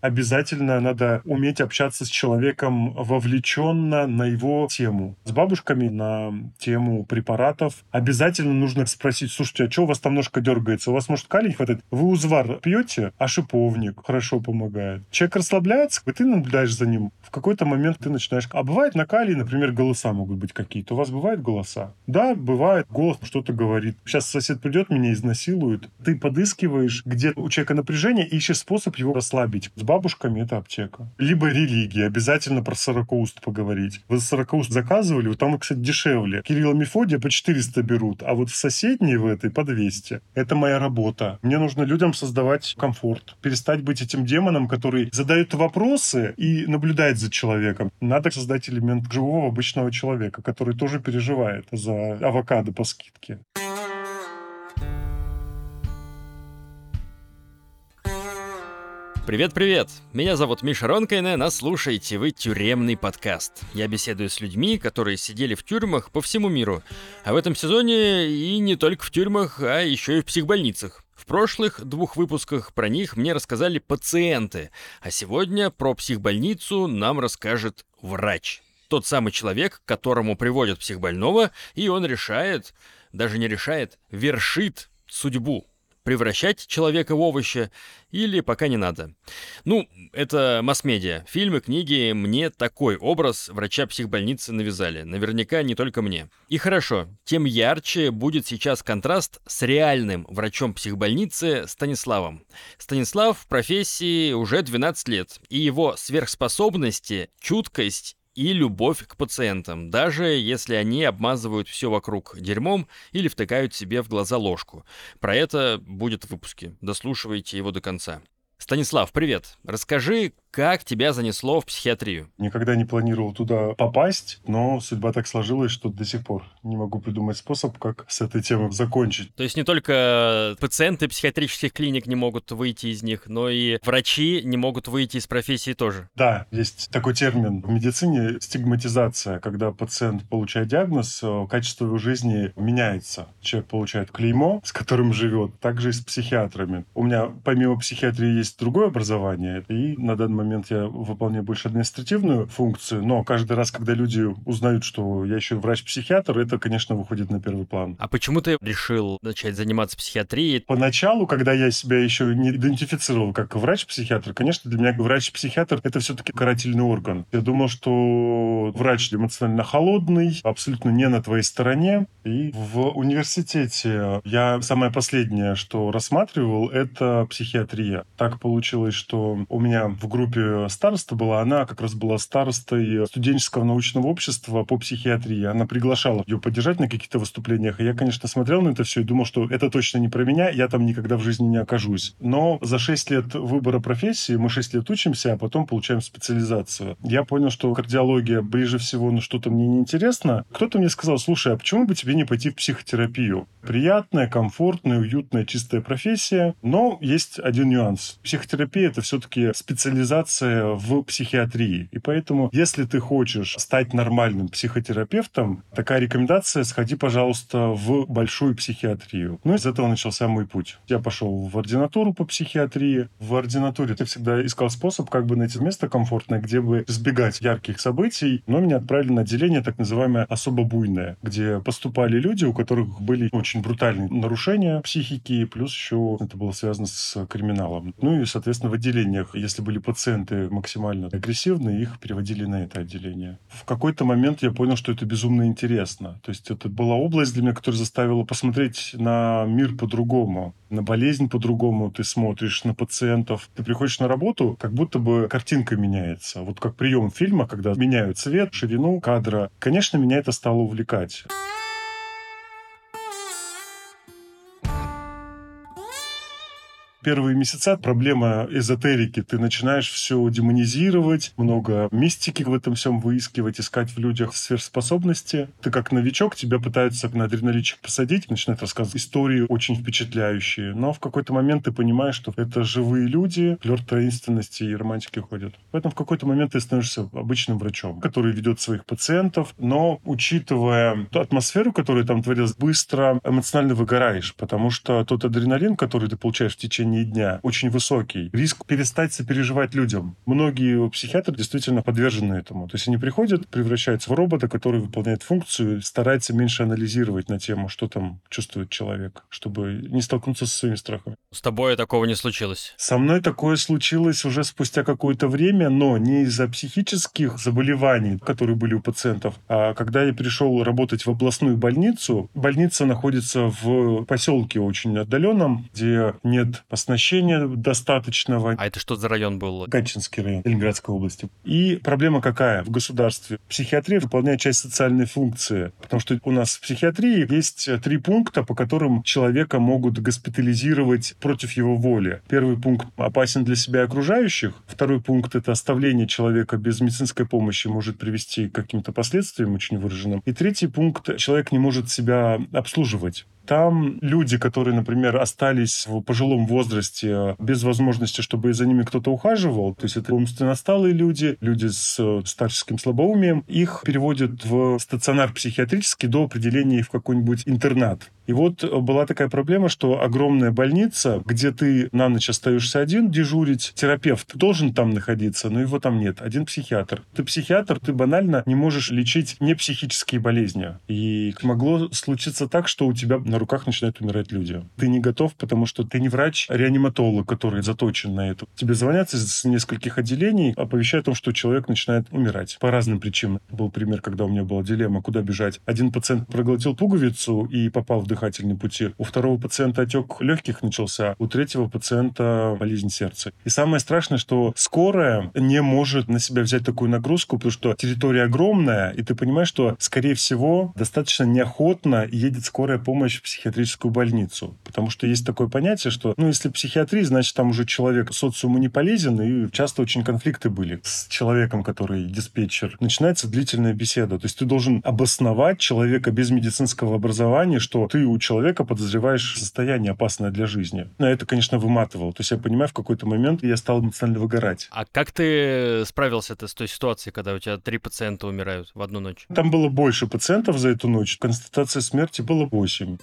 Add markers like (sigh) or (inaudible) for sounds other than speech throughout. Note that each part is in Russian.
Обязательно надо уметь общаться с человеком вовлеченно на его тему. С бабушками на тему препаратов. Обязательно нужно спросить, слушайте, а что у вас там ножка дергается? У вас, может, калий хватает? Вы узвар пьете, а шиповник хорошо помогает. Человек расслабляется, и ты наблюдаешь за ним. В какой-то момент ты начинаешь... А бывает на калии, например, голоса могут быть какие-то. У вас бывают голоса? Да, бывает. Голос что-то говорит. Сейчас сосед придет, меня изнасилует. Ты подыскиваешь, где у человека напряжение, ищешь способ его расслабить. С бабушками это аптека. Либо религия. Обязательно про сорокауст поговорить. Вы сорокауст заказывали? Вот там, кстати, дешевле. Кирилла Мефодия по 400 берут, а вот в соседней в этой по 200. Это моя работа. Мне нужно людям создавать комфорт. Перестать быть этим демоном, который задает вопросы и наблюдает за человеком. Надо создать элемент живого обычного человека, который тоже переживает за авокадо по скидке. Привет-привет! Меня зовут Миша Ронкайне, нас слушаете вы «Тюремный подкаст». Я беседую с людьми, которые сидели в тюрьмах по всему миру. А в этом сезоне и не только в тюрьмах, а еще и в психбольницах. В прошлых двух выпусках про них мне рассказали пациенты, а сегодня про психбольницу нам расскажет врач. Тот самый человек, к которому приводят психбольного, и он решает, даже не решает, вершит судьбу превращать человека в овоща или пока не надо. Ну, это масс-медиа. Фильмы, книги мне такой образ врача психбольницы навязали. Наверняка не только мне. И хорошо, тем ярче будет сейчас контраст с реальным врачом психбольницы Станиславом. Станислав в профессии уже 12 лет, и его сверхспособности, чуткость и любовь к пациентам, даже если они обмазывают все вокруг дерьмом или втыкают себе в глаза ложку. Про это будет в выпуске. Дослушивайте его до конца. Станислав, привет. Расскажи, как тебя занесло в психиатрию? Никогда не планировал туда попасть, но судьба так сложилась, что до сих пор не могу придумать способ, как с этой темой закончить. То есть не только пациенты психиатрических клиник не могут выйти из них, но и врачи не могут выйти из профессии тоже? Да, есть такой термин в медицине — стигматизация, когда пациент получает диагноз, э, качество его жизни меняется. Человек получает клеймо, с которым живет, также и с психиатрами. У меня помимо психиатрии есть другое образование, и на данный момент я выполняю больше административную функцию, но каждый раз, когда люди узнают, что я еще врач-психиатр, это, конечно, выходит на первый план. А почему ты решил начать заниматься психиатрией? Поначалу, когда я себя еще не идентифицировал как врач-психиатр, конечно, для меня врач-психиатр — это все-таки карательный орган. Я думал, что врач эмоционально холодный, абсолютно не на твоей стороне. И в университете я самое последнее, что рассматривал, это психиатрия. Так получилось, что у меня в группе староста была, она как раз была старостой студенческого научного общества по психиатрии. Она приглашала ее поддержать на каких-то выступлениях. И я, конечно, смотрел на это все и думал, что это точно не про меня, я там никогда в жизни не окажусь. Но за 6 лет выбора профессии мы 6 лет учимся, а потом получаем специализацию. Я понял, что кардиология ближе всего, но что-то мне неинтересно. Кто-то мне сказал, слушай, а почему бы тебе не пойти в психотерапию? Приятная, комфортная, уютная, чистая профессия, но есть один нюанс. Психотерапия — это все-таки специализация в психиатрии. И поэтому, если ты хочешь стать нормальным психотерапевтом, такая рекомендация, сходи, пожалуйста, в большую психиатрию. Ну, из этого начался мой путь. Я пошел в ординатуру по психиатрии. В ординатуре я всегда искал способ, как бы найти место комфортное, где бы избегать ярких событий. Но меня отправили на отделение, так называемое особо буйное, где поступали люди, у которых были очень брутальные нарушения психики, плюс еще это было связано с криминалом. Ну и, соответственно, в отделениях, если были пациенты, максимально агрессивные, их переводили на это отделение. В какой-то момент я понял, что это безумно интересно. То есть это была область для меня, которая заставила посмотреть на мир по-другому, на болезнь по-другому ты смотришь, на пациентов. Ты приходишь на работу, как будто бы картинка меняется. Вот как прием фильма, когда меняют цвет, ширину кадра. Конечно, меня это стало увлекать. Первые месяца проблема эзотерики. Ты начинаешь все демонизировать, много мистики в этом всем выискивать, искать в людях сверхспособности. Ты как новичок, тебя пытаются на адреналичек посадить, начинают рассказывать истории очень впечатляющие. Но в какой-то момент ты понимаешь, что это живые люди, флер таинственности и романтики ходят. Поэтому в какой-то момент ты становишься обычным врачом, который ведет своих пациентов, но учитывая ту атмосферу, которая там творилась, быстро эмоционально выгораешь, потому что тот адреналин, который ты получаешь в течение течение дня очень высокий. Риск перестать сопереживать людям. Многие психиатры действительно подвержены этому. То есть они приходят, превращаются в робота, который выполняет функцию, старается меньше анализировать на тему, что там чувствует человек, чтобы не столкнуться со своими страхами. С тобой такого не случилось? Со мной такое случилось уже спустя какое-то время, но не из-за психических заболеваний, которые были у пациентов, а когда я пришел работать в областную больницу, больница находится в поселке очень отдаленном, где нет оснащения достаточного. А это что за район был? Гатчинский район Ленинградской области. И проблема какая в государстве? Психиатрия выполняет часть социальной функции, потому что у нас в психиатрии есть три пункта, по которым человека могут госпитализировать против его воли. Первый пункт опасен для себя и окружающих. Второй пункт — это оставление человека без медицинской помощи может привести к каким-то последствиям очень выраженным. И третий пункт — человек не может себя обслуживать. Там люди, которые, например, остались в пожилом возрасте без возможности, чтобы за ними кто-то ухаживал, то есть это умственно отсталые люди, люди с старческим слабоумием, их переводят в стационар психиатрический до определения в какой-нибудь интернат. И вот была такая проблема, что огромная больница, где ты на ночь остаешься один дежурить, терапевт должен там находиться, но его там нет. Один психиатр. Ты психиатр, ты банально не можешь лечить не психические болезни. И могло случиться так, что у тебя на руках начинают умирать люди. Ты не готов, потому что ты не врач-реаниматолог, который заточен на это. Тебе звонят из нескольких отделений, оповещая о том, что человек начинает умирать по разным причинам. Был пример, когда у меня была дилемма, куда бежать. Один пациент проглотил пуговицу и попал в дыхательные пути. У второго пациента отек легких начался, у третьего пациента болезнь сердца. И самое страшное, что скорая не может на себя взять такую нагрузку, потому что территория огромная, и ты понимаешь, что, скорее всего, достаточно неохотно едет скорая помощь психиатрическую больницу. Потому что есть такое понятие, что, ну, если психиатрия, значит, там уже человек социуму не полезен, и часто очень конфликты были с человеком, который диспетчер. Начинается длительная беседа. То есть ты должен обосновать человека без медицинского образования, что ты у человека подозреваешь состояние опасное для жизни. На это, конечно, выматывало. То есть я понимаю, в какой-то момент я стал эмоционально выгорать. А как ты справился-то с той ситуацией, когда у тебя три пациента умирают в одну ночь? Там было больше пациентов за эту ночь. Констатация смерти было 8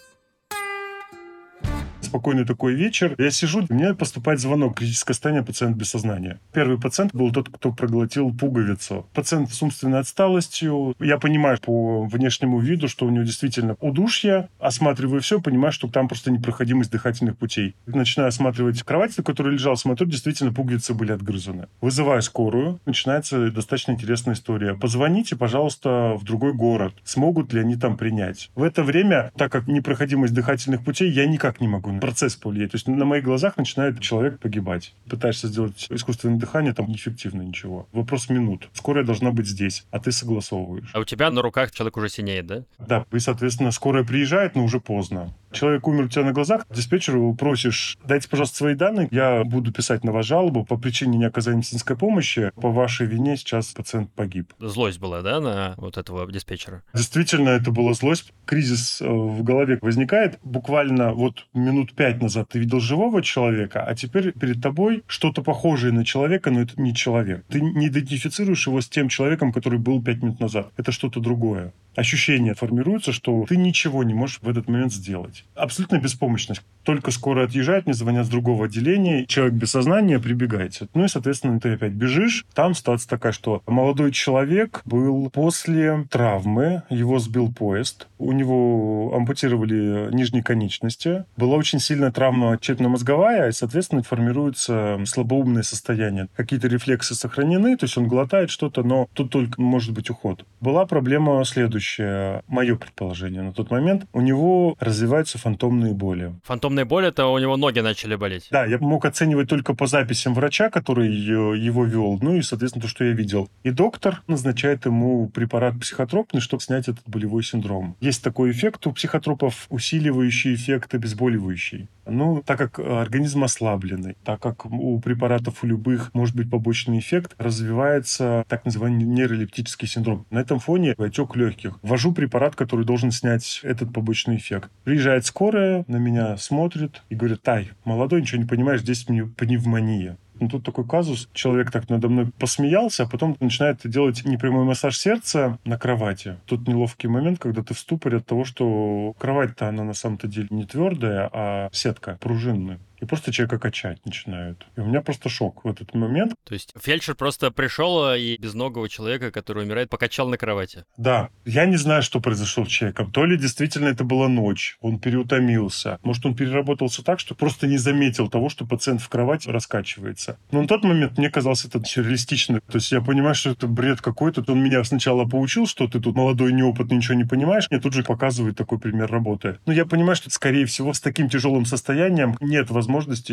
спокойный такой вечер. Я сижу, мне поступает звонок, критическое состояние, пациент без сознания. Первый пациент был тот, кто проглотил пуговицу. Пациент с умственной отсталостью. Я понимаю по внешнему виду, что у него действительно удушье. Осматриваю все, понимаю, что там просто непроходимость дыхательных путей. Начинаю осматривать кровать, на которой лежал, смотрю, действительно пуговицы были отгрызаны. Вызываю скорую. Начинается достаточно интересная история. Позвоните, пожалуйста, в другой город. Смогут ли они там принять? В это время, так как непроходимость дыхательных путей, я никак не могу процесс повлиять. То есть на моих глазах начинает человек погибать. Пытаешься сделать искусственное дыхание, там неэффективно ничего. Вопрос минут. Скорая должна быть здесь, а ты согласовываешь. А у тебя на руках человек уже синеет, да? Да, и, соответственно, скорая приезжает, но уже поздно. Человек умер у тебя на глазах, диспетчеру просишь, дайте, пожалуйста, свои данные, я буду писать на вас жалобу по причине неоказания медицинской помощи. По вашей вине сейчас пациент погиб. Злость была, да, на вот этого диспетчера? Действительно, это была злость. Кризис э, в голове возникает. Буквально вот минут пять назад ты видел живого человека, а теперь перед тобой что-то похожее на человека, но это не человек. Ты не идентифицируешь его с тем человеком, который был пять минут назад. Это что-то другое ощущение формируется, что ты ничего не можешь в этот момент сделать. Абсолютная беспомощность. Только скоро отъезжает, мне звонят с другого отделения, человек без сознания, прибегайте. Ну и, соответственно, ты опять бежишь. Там ситуация такая, что молодой человек был после травмы, его сбил поезд, у него ампутировали нижние конечности, была очень сильная травма черепно-мозговая, и, соответственно, формируется слабоумное состояние. Какие-то рефлексы сохранены, то есть он глотает что-то, но тут только может быть уход. Была проблема следующая следующее, мое предположение на тот момент, у него развиваются фантомные боли. Фантомные боли, это у него ноги начали болеть? Да, я мог оценивать только по записям врача, который его вел, ну и, соответственно, то, что я видел. И доктор назначает ему препарат психотропный, чтобы снять этот болевой синдром. Есть такой эффект у психотропов, усиливающий эффект обезболивающий. Ну, так как организм ослабленный, так как у препаратов у любых может быть побочный эффект, развивается так называемый нейролептический синдром. На этом фоне отек легких. Ввожу препарат, который должен снять этот побочный эффект. Приезжает скорая, на меня смотрит и говорит, Тай, молодой, ничего не понимаешь, здесь мне пневмония. Ну, тут такой казус. Человек так надо мной посмеялся, а потом начинает делать непрямой массаж сердца на кровати. Тут неловкий момент, когда ты в ступоре от того, что кровать-то она на самом-то деле не твердая, а сетка пружинная. И просто человека качать начинают. И у меня просто шок в этот момент. То есть фельдшер просто пришел и безногого человека, который умирает, покачал на кровати. Да. Я не знаю, что произошло с человеком. То ли действительно это была ночь, он переутомился. Может, он переработался так, что просто не заметил того, что пациент в кровати раскачивается. Но на тот момент мне казалось это сюрреалистично. То есть я понимаю, что это бред какой-то. Он меня сначала поучил, что ты тут молодой, неопытный, ничего не понимаешь. Мне тут же показывает такой пример работы. Но я понимаю, что, скорее всего, с таким тяжелым состоянием нет возможности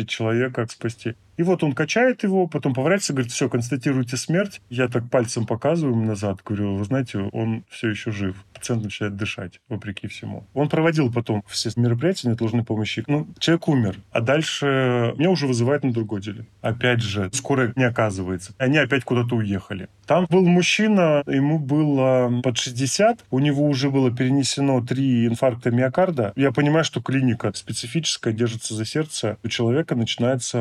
человека спасти. И вот он качает его, потом поворачивается, говорит, все, констатируйте смерть. Я так пальцем показываю ему назад, говорю, вы знаете, он все еще жив. Пациент начинает дышать, вопреки всему. Он проводил потом все мероприятия неотложной помощи. Ну, человек умер. А дальше меня уже вызывают на другой деле. Опять же, скорая не оказывается. Они опять куда-то уехали. Там был мужчина, ему было под 60, у него уже было перенесено три инфаркта миокарда. Я понимаю, что клиника специфическая, держится за сердце. У человека начинается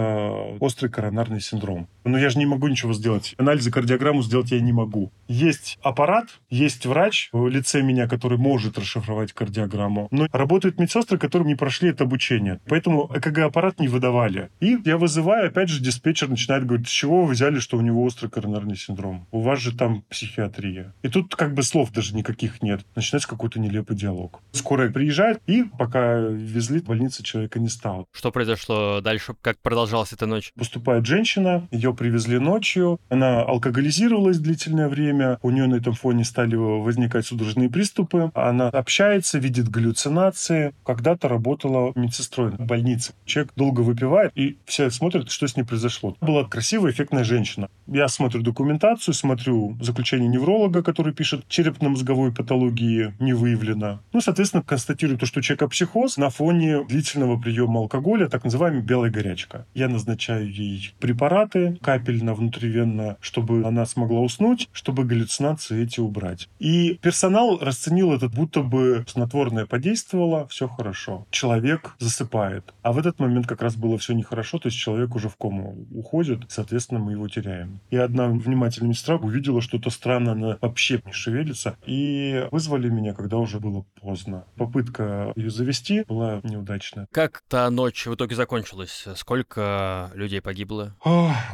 острый коронарный синдром. Но я же не могу ничего сделать. Анализы кардиограмму сделать я не могу. Есть аппарат, есть врач в лице меня, который может расшифровать кардиограмму. Но работают медсестры, которые не прошли это обучение. Поэтому ЭКГ-аппарат не выдавали. И я вызываю, опять же, диспетчер начинает говорить, с чего вы взяли, что у него острый коронарный синдром? У вас же там психиатрия. И тут как бы слов даже никаких нет. Начинается какой-то нелепый диалог. Скорая приезжает, и пока везли, в больнице человека не стало. Что произошло дальше? Как продолжалась эта ночь? Поступает женщина, ее привезли ночью, она алкоголизировалась длительное время, у нее на этом фоне стали возникать судорожные приступы, она общается, видит галлюцинации. Когда-то работала медсестрой в больнице. Человек долго выпивает, и все смотрят, что с ней произошло. Была красивая, эффектная женщина. Я смотрю документацию, смотрю заключение невролога, который пишет, черепно-мозговой патологии не выявлено. Ну, соответственно, констатирую то, что у человека психоз на фоне длительного приема алкоголя, так называемая белая горячка. Я назначаю ей препараты капельно, внутривенно, чтобы она смогла уснуть, чтобы галлюцинации эти убрать. И персонал расценил это, будто бы снотворное подействовало, все хорошо. Человек засыпает. А в этот момент как раз было все нехорошо, то есть человек уже в кому уходит, соответственно, мы его теряем. И одна внимательная медсестра увидела что-то странное, она вообще не шевелится, и вызвали меня, когда уже было поздно. Попытка ее завести была неудачная. Как та ночь в итоге закончилась? Сколько людей погибло?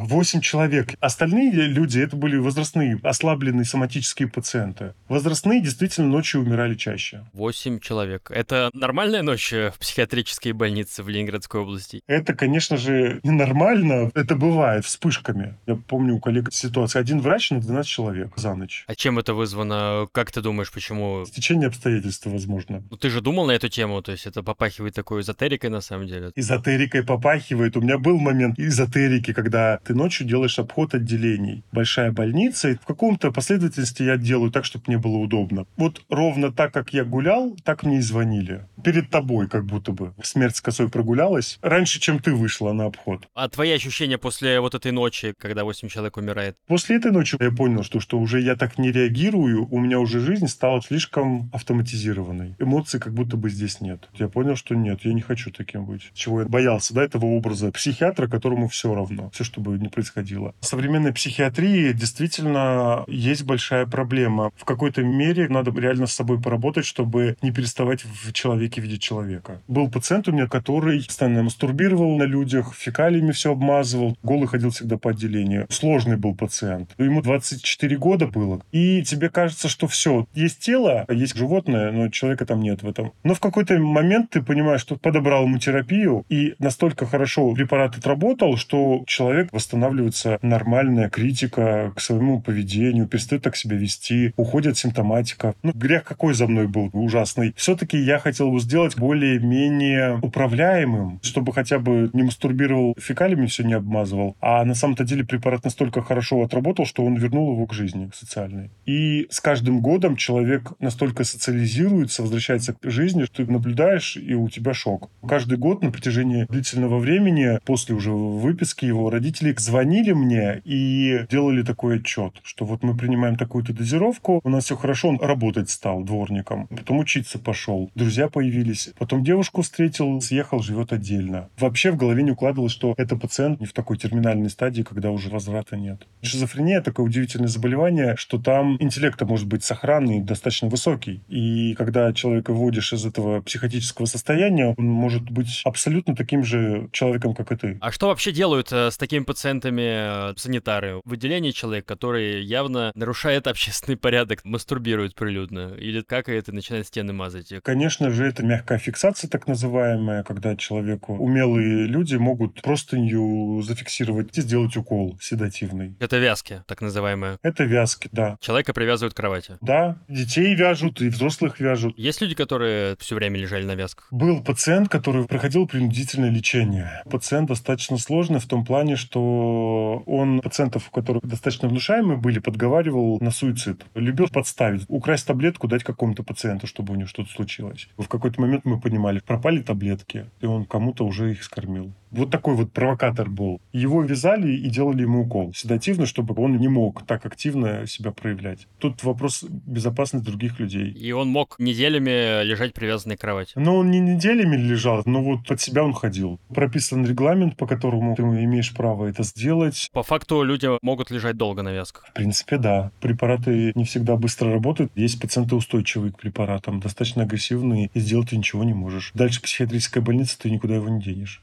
Восемь человек. Остальные люди, это были возрастные, ослабленные соматические пациенты. Возрастные действительно ночью умирали чаще. Восемь человек. Это нормальная ночь в психиатрической больнице в Ленинградской области? Это, конечно же, ненормально. Это бывает вспышками. Я помню у коллег ситуация. Один врач на 12 человек за ночь. А чем это вызвано? Как ты думаешь, почему? Стечение обстоятельств, возможно. Ну, ты же думал на эту тему, то есть это попахивает такой эзотерикой на самом деле? Эзотерикой попахивает. У меня был момент эзотерики, когда ты ночью делаешь обход отделений. Большая больница, и в каком-то последовательности я делаю так, чтобы мне было удобно. Вот ровно так, как я гулял, так мне и звонили. Перед тобой как будто бы. Смерть с косой прогулялась. Раньше, чем ты вышла на обход. А твои ощущения после вот этой ночи, когда 8 человек умирает? После этой ночи я понял, что, что уже я так не реагирую, у меня уже жизнь стала слишком автоматизированной. Эмоций как будто бы здесь нет. Я понял, что нет, я не хочу таким быть. Чего я боялся, да, этого образа психиатра, которому все равно, все, что бы ни происходило. В современной психиатрии действительно есть большая проблема. В какой-то мере надо реально с собой поработать, чтобы не переставать в человеке видеть человека. Был пациент у меня, который постоянно мастурбировал на людях, фекалиями все обмазывал, голый ходил всегда по отделению. Сложный был пациент. Ему 24 года было. И тебе кажется, что все, есть тело, а есть животное, но человека там нет в этом. Но в какой-то момент ты понимаешь, что подобрал ему терапию, и настолько хорошо препарат отработал, что человек восстанавливается нормальная критика к своему поведению, перестает так себя вести, уходит симптоматика. Ну, грех какой за мной был ужасный. Все-таки я хотел бы сделать более-менее управляемым, чтобы хотя бы не мастурбировал фекалиями, все не обмазывал. А на самом-то деле препарат настолько хорошо отработал, что он вернул его к жизни, социальной. И с каждым годом человек настолько социализируется, возвращается к жизни, что ты наблюдаешь, и у тебя шок. Каждый год на протяжении длительного времени, после уже выписки его, родители звонили мне и делали такой отчет, что вот мы принимаем такую-то дозировку, у нас все хорошо, он работать стал дворником, потом учиться пошел, друзья появились, потом девушку встретил, съехал, живет отдельно. Вообще в голове не укладывалось, что это пациент не в такой терминальной стадии, когда уже возврат интеллекта нет. Шизофрения – такое удивительное заболевание, что там интеллекта может быть сохранный, достаточно высокий. И когда человека вводишь из этого психотического состояния, он может быть абсолютно таким же человеком, как и ты. А что вообще делают э, с такими пациентами э, санитары? В отделении человек, который явно нарушает общественный порядок, мастурбирует прилюдно, или какает и начинает стены мазать? Конечно же, это мягкая фиксация, так называемая, когда человеку умелые люди могут простынью зафиксировать и сделать укол седативный. Это вязки, так называемые. Это вязки, да. Человека привязывают к кровати. Да, детей вяжут и взрослых вяжут. Есть люди, которые все время лежали на вязках? Был пациент, который проходил принудительное лечение. Пациент достаточно сложный в том плане, что он пациентов, у которых достаточно внушаемые были, подговаривал на суицид. Любил подставить, украсть таблетку, дать какому-то пациенту, чтобы у него что-то случилось. В какой-то момент мы понимали, пропали таблетки, и он кому-то уже их скормил. Вот такой вот провокатор был. Его вязали и делали ему укол седативно, чтобы он не мог так активно себя проявлять. Тут вопрос безопасности других людей. И он мог неделями лежать привязанный к кровати. Но он не неделями лежал, но вот под себя он ходил. Прописан регламент, по которому ты имеешь право это сделать. По факту люди могут лежать долго на вязках. В принципе, да. Препараты не всегда быстро работают. Есть пациенты устойчивые к препаратам, достаточно агрессивные, и сделать ты ничего не можешь. Дальше психиатрическая больница, ты никуда его не денешь.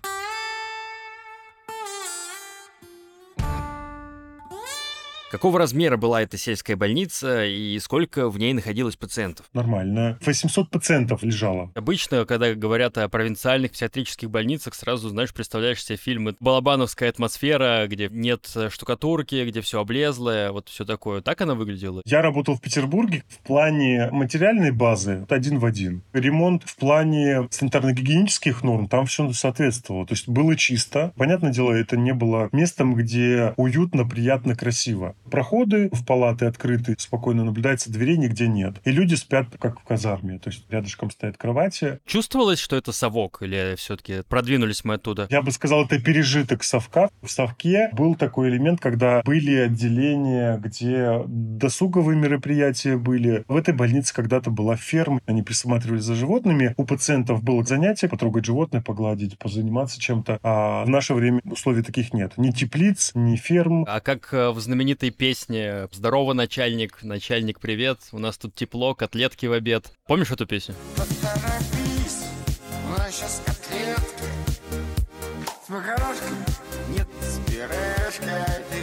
Какого размера была эта сельская больница и сколько в ней находилось пациентов? Нормально. 800 пациентов лежало. Обычно, когда говорят о провинциальных психиатрических больницах, сразу, знаешь, представляешь себе фильмы «Балабановская атмосфера», где нет штукатурки, где все облезлое, вот все такое. Так она выглядела? Я работал в Петербурге. В плане материальной базы один в один. Ремонт в плане санитарно-гигиенических норм, там все соответствовало. То есть было чисто. Понятное дело, это не было местом, где уютно, приятно, красиво. Проходы в палаты открыты, спокойно наблюдается, дверей нигде нет. И люди спят, как в казарме. То есть рядышком стоят кровати. Чувствовалось, что это совок? Или все-таки продвинулись мы оттуда? Я бы сказал, это пережиток совка. В совке был такой элемент, когда были отделения, где досуговые мероприятия были. В этой больнице когда-то была ферма. Они присматривали за животными. У пациентов было занятие потрогать животное, погладить, позаниматься чем-то. А в наше время условий таких нет. Ни теплиц, ни ферм. А как э, в знаменитой песне «Здорово, начальник, начальник, привет, у нас тут тепло, котлетки в обед». Помнишь эту песню? Поторопись, у нас сейчас котлетки с макарошками, нет, с поторопись.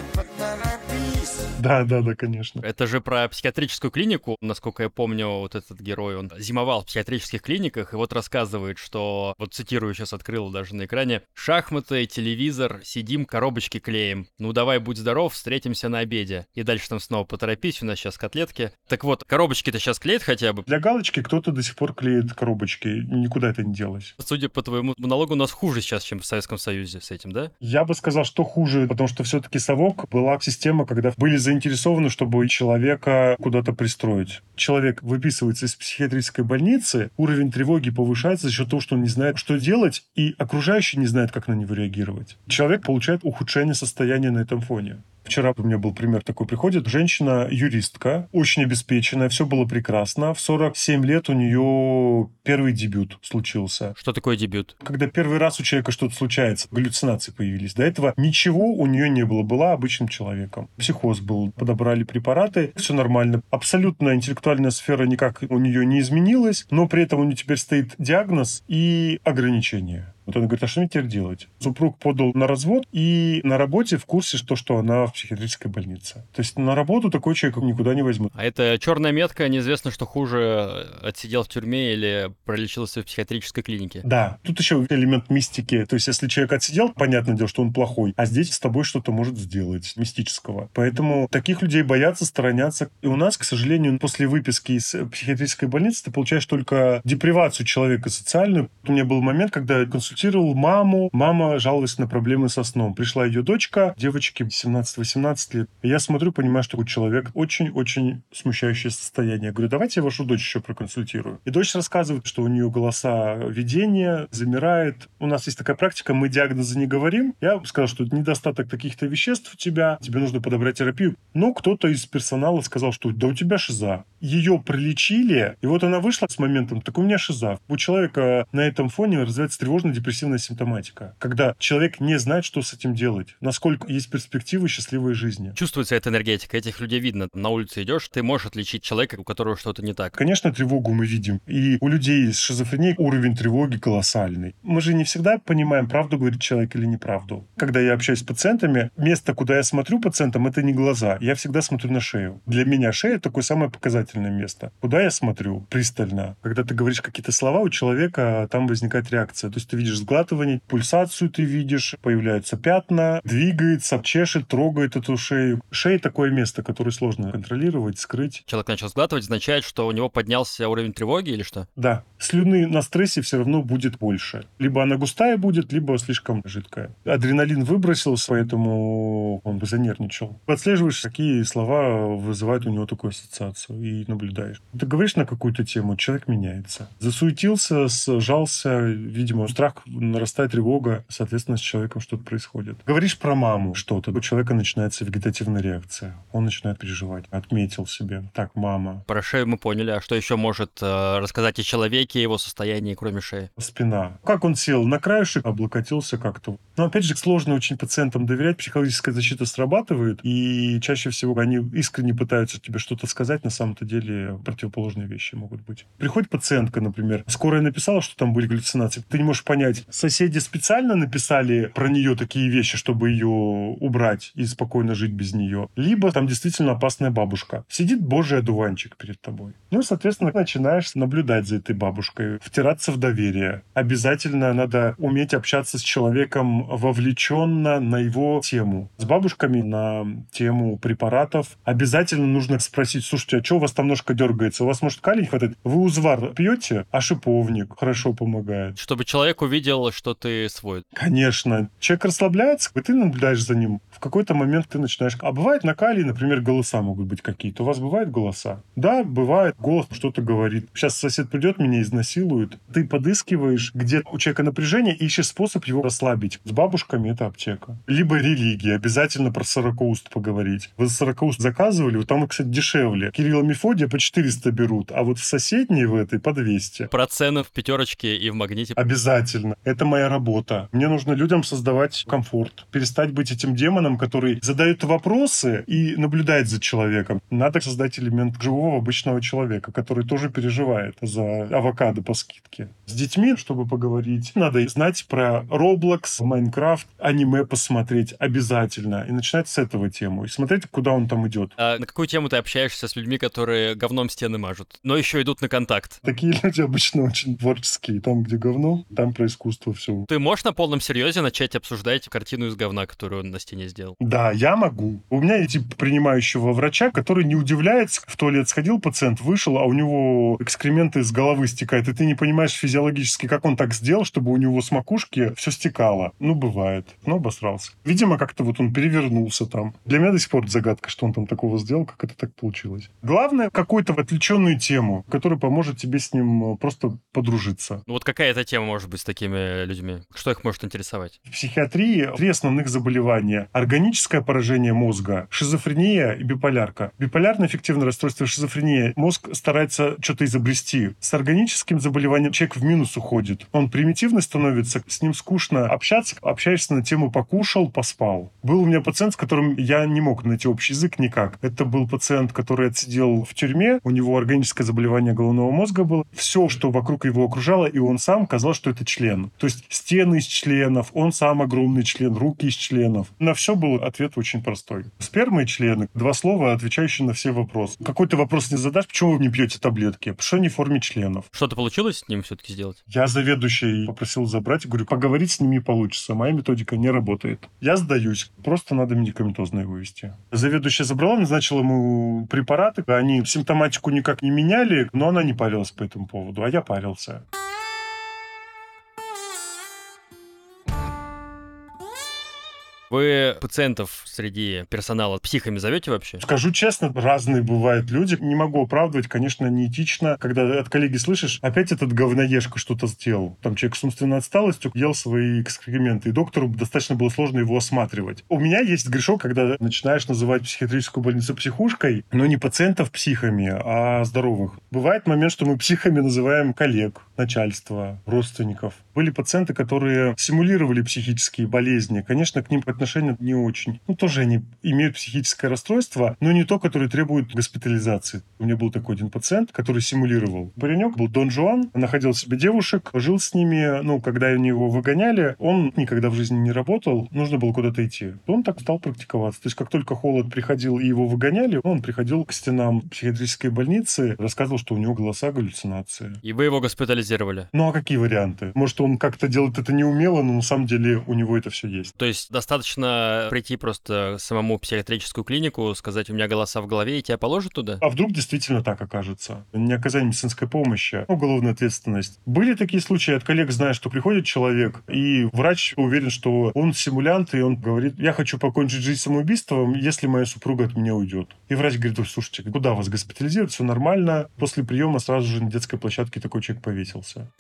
(laughs) Да, да, да, конечно. Это же про психиатрическую клинику. Насколько я помню, вот этот герой, он зимовал в психиатрических клиниках, и вот рассказывает, что, вот цитирую, сейчас открыл даже на экране, «Шахматы, телевизор, сидим, коробочки клеим. Ну давай, будь здоров, встретимся на обеде». И дальше там снова «Поторопись, у нас сейчас котлетки». Так вот, коробочки-то сейчас клеят хотя бы? Для галочки кто-то до сих пор клеит коробочки. Никуда это не делось. Судя по твоему монологу, у нас хуже сейчас, чем в Советском Союзе с этим, да? Я бы сказал, что хуже, потому что все-таки совок была система, когда были заинтересованы, чтобы человека куда-то пристроить. Человек выписывается из психиатрической больницы, уровень тревоги повышается за счет того, что он не знает, что делать, и окружающие не знают, как на него реагировать. Человек получает ухудшение состояния на этом фоне. Вчера у меня был пример такой. Приходит женщина-юристка, очень обеспеченная, все было прекрасно. В 47 лет у нее первый дебют случился. Что такое дебют? Когда первый раз у человека что-то случается, галлюцинации появились. До этого ничего у нее не было, была обычным человеком. Психоз был, подобрали препараты, все нормально. Абсолютно интеллектуальная сфера никак у нее не изменилась, но при этом у нее теперь стоит диагноз и ограничения. Вот он говорит, а что мне теперь делать? Супруг подал на развод и на работе в курсе, что, что она в психиатрической больнице. То есть на работу такой человек никуда не возьмут. А это черная метка, неизвестно, что хуже, отсидел в тюрьме или пролечился в психиатрической клинике. Да, тут еще элемент мистики. То есть если человек отсидел, понятное дело, что он плохой, а здесь с тобой что-то может сделать мистического. Поэтому таких людей боятся, сторонятся. И у нас, к сожалению, после выписки из психиатрической больницы ты получаешь только депривацию человека социальную. У меня был момент, когда я консультировал маму. Мама жаловалась на проблемы со сном. Пришла ее дочка, девочке 17-18 лет. Я смотрю, понимаю, что у человека очень-очень смущающее состояние. Я говорю, давайте я вашу дочь еще проконсультирую. И дочь рассказывает, что у нее голоса видения, замирает. У нас есть такая практика, мы диагнозы не говорим. Я сказал, что это недостаток каких-то веществ у тебя, тебе нужно подобрать терапию. Но кто-то из персонала сказал, что да у тебя шиза. Ее пролечили, и вот она вышла с моментом, так у меня шиза. У человека на этом фоне развивается тревожно депрессивная симптоматика. Когда человек не знает, что с этим делать. Насколько есть перспективы счастливой жизни. Чувствуется эта энергетика, этих людей видно. На улице идешь, ты можешь отличить человека, у которого что-то не так. Конечно, тревогу мы видим. И у людей с шизофренией уровень тревоги колоссальный. Мы же не всегда понимаем, правду говорит человек или неправду. Когда я общаюсь с пациентами, место, куда я смотрю пациентам, это не глаза. Я всегда смотрю на шею. Для меня шея такое самое показательное место. Куда я смотрю пристально? Когда ты говоришь какие-то слова, у человека там возникает реакция. То есть ты видишь сглатывание, пульсацию ты видишь, появляются пятна, двигается, чешет, трогает эту шею. Шея такое место, которое сложно контролировать, скрыть. Человек начал сглатывать, означает, что у него поднялся уровень тревоги или что? Да, слюны на стрессе все равно будет больше. Либо она густая будет, либо слишком жидкая. Адреналин выбросился, поэтому он бы занервничал. Отслеживаешь, какие слова вызывают у него такую ассоциацию и наблюдаешь. Ты говоришь на какую-то тему, человек меняется. Засуетился, сжался, видимо, страх нарастает, тревога, соответственно, с человеком что-то происходит. Говоришь про маму что-то, у человека начинается вегетативная реакция. Он начинает переживать. Отметил себе. Так, мама. Про шею мы поняли, а что еще может э, рассказать о человеке, его состоянии, кроме шеи? Спина. Как он сел на краешек, облокотился как-то. Но опять же, сложно очень пациентам доверять. Психологическая защита срабатывает, и чаще всего они искренне пытаются тебе что-то сказать, на самом-то деле противоположные вещи могут быть. Приходит пациентка, например, скорая написала, что там были галлюцинации. Ты не можешь понять, соседи специально написали про нее такие вещи, чтобы ее убрать и спокойно жить без нее. Либо там действительно опасная бабушка. Сидит божий одуванчик перед тобой. Ну и, соответственно, начинаешь наблюдать за этой бабушкой, втираться в доверие. Обязательно надо уметь общаться с человеком вовлеченно на его тему. С бабушками на тему препаратов. Обязательно нужно спросить, слушайте, а что у вас там ножка дергается? У вас, может, калий хватает? Вы узвар пьете, а шиповник хорошо помогает. Чтобы человек увидел, что ты свой. Конечно. Человек расслабляется, и ты наблюдаешь за ним. В какой-то момент ты начинаешь... А бывает на калии, например, голоса могут быть какие-то. У вас бывают голоса? Да, бывает. Голос что-то говорит. Сейчас сосед придет, меня изнасилует. Ты подыскиваешь, где у человека напряжение, и ищешь способ его расслабить. С бабушками это аптека. Либо религия. Обязательно про сорокауст поговорить. Вы сорокауст заказывали? Вот там, кстати, дешевле. Кирилла Мефодия по 400 берут, а вот в соседней в этой по 200. Про цены в пятерочке и в магните. Обязательно. Это моя работа. Мне нужно людям создавать комфорт. Перестать быть этим демоном, который задает вопросы и наблюдает за человеком. Надо создать элемент живого обычного человека, который тоже переживает за авокадо по скидке. С детьми, чтобы поговорить, надо знать про Roblox, Майнкрафт, аниме посмотреть обязательно. И начинать с этого тему. И смотреть, куда он там идет. А на какую тему ты общаешься с людьми, которые говном стены мажут, но еще идут на контакт? Такие (laughs) люди обычно очень творческие. Там, где говно, там про искусство все. Ты можешь на полном серьезе начать обсуждать картину из говна, которую он на стене сделал? Да, я могу. У меня есть тип принимающего врача, который не удивляется. В туалет сходил пациент, вышел, а у него экскременты с головы стекают. И ты не понимаешь физиологически, как он так сделал, чтобы у него с макушки все стекало. Ну, бывает. Но обосрался. Видимо, как-то вот он перевернулся там. Для меня до сих пор загадка, что он там такого сделал, как это так получилось. Главное, какую-то отвлеченную тему, которая поможет тебе с ним э, просто подружиться. Ну вот какая эта тема может быть с такими людьми? Что их может интересовать? В психиатрии три основных заболевания. Органическое поражение мозга, шизофрения и биполярка. Биполярное эффективное расстройство шизофрения. Мозг старается что-то изобрести. С органическим заболеванием человек в минус уходит. Он примитивный становится, с ним скучно общаться. Общаешься на тему покушал, поспал. Был у меня пациент, с которым я не мог найти общий язык никак. Это был пациент, который отсидел в тюрьме. У него органическое заболевание головного мозга было. Все, что вокруг его окружало, и он сам казалось, что это член. То есть стены из членов, он сам огромный член, руки из членов. На все был ответ очень простой. Сперма и члены. Два слова, отвечающие на все вопросы. Какой ты вопрос не задашь, почему вы не пьете таблетки? Потому что они в форме членов. Что-то получилось с ним все-таки сделать? Я заведующий попросил забрать. Говорю, поговорить с ними получится. Моя методика не работает. Я сдаюсь. Просто надо медикаментозно его вести. Заведующая забрала, назначила ему препараты. Они симптоматику никак не меняли, но она не парилась по этому поводу, а я парился. Вы пациентов среди персонала психами зовете вообще? Скажу честно, разные бывают люди. Не могу оправдывать, конечно, неэтично, когда от коллеги слышишь, опять этот говноежка что-то сделал. Там человек с умственной отсталостью ел свои экскременты, и доктору достаточно было сложно его осматривать. У меня есть грешок, когда начинаешь называть психиатрическую больницу психушкой, но не пациентов психами, а здоровых. Бывает момент, что мы психами называем коллег. начальства, родственников. Были пациенты, которые симулировали психические болезни. Конечно, к ним отношение не очень. Ну, тоже они имеют психическое расстройство, но не то, которое требует госпитализации. У меня был такой один пациент, который симулировал. Паренек был Дон Жуан, находил себе девушек, жил с ними. Ну, когда они его выгоняли, он никогда в жизни не работал, нужно было куда-то идти. Он так стал практиковаться. То есть, как только холод приходил и его выгоняли, он приходил к стенам психиатрической больницы, рассказывал, что у него голоса, галлюцинации. И вы его госпитализировали? Ну, а какие варианты? Может, он как-то делает это неумело, но на самом деле у него это все есть. То есть достаточно прийти просто самому психиатрическую клинику, сказать, у меня голоса в голове, и тебя положат туда? А вдруг действительно так окажется? Не оказание медицинской помощи, а уголовная ответственность. Были такие случаи, от коллег знаю, что приходит человек, и врач уверен, что он симулянт, и он говорит, я хочу покончить жизнь самоубийством, если моя супруга от меня уйдет. И врач говорит, слушайте, куда вас госпитализируют, все нормально. После приема сразу же на детской площадке такой человек повесился.